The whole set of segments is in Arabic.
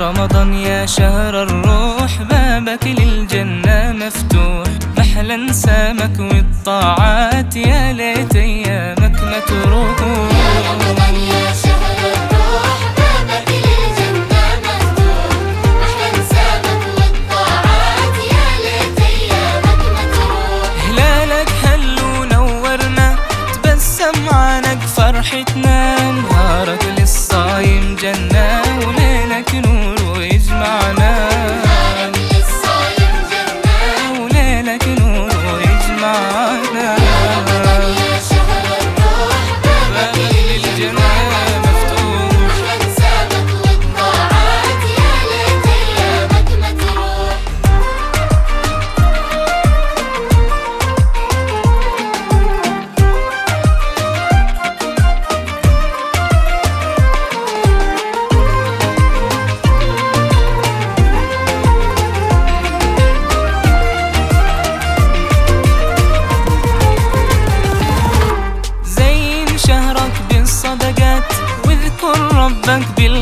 رمضان يا شهر الروح بابك للجنة مفتوح. محلا سامك والطاعات يا ليت ايامك ما يا رمضان يا شهر الروح بابك للجنة مفتوح. والطاعات يا ليت أيامك ما تروح هلالك تبسم عنك فرحتنا. نهارك للصايم جنة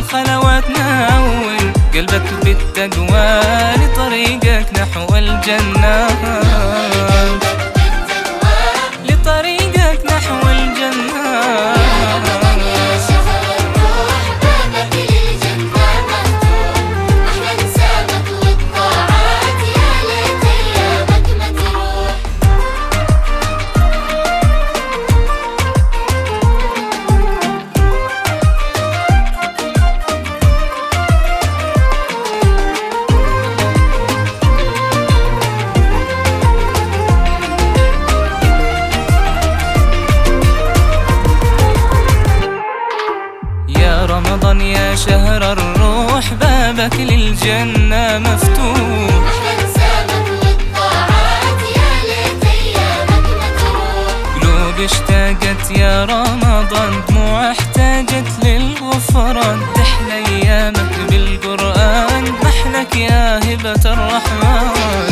بالخلوات نور قلبك بالتقوى لطريقك نحو الجنة. شهر الروح بابك للجنة مفتوح. يا ليت أيامك قلوب اشتاقت يا رمضان دموع احتاجت للغفران. تحلى محلك أيامك بالقرآن محلاك يا هبة الرحمن.